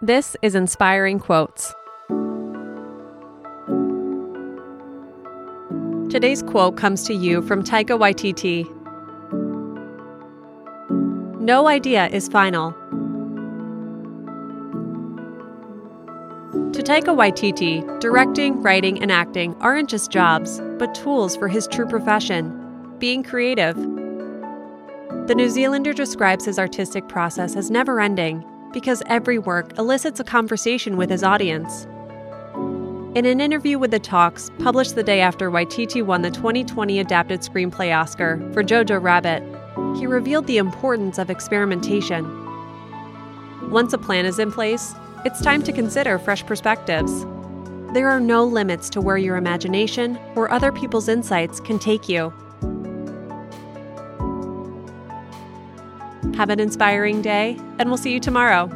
This is Inspiring Quotes. Today's quote comes to you from Taika Waititi. No idea is final. To Taika Waititi, directing, writing, and acting aren't just jobs, but tools for his true profession being creative. The New Zealander describes his artistic process as never ending because every work elicits a conversation with his audience. In an interview with The Talks, published the day after Waititi won the 2020 Adapted Screenplay Oscar for Jojo Rabbit, he revealed the importance of experimentation. Once a plan is in place, it's time to consider fresh perspectives. There are no limits to where your imagination or other people's insights can take you. Have an inspiring day, and we'll see you tomorrow.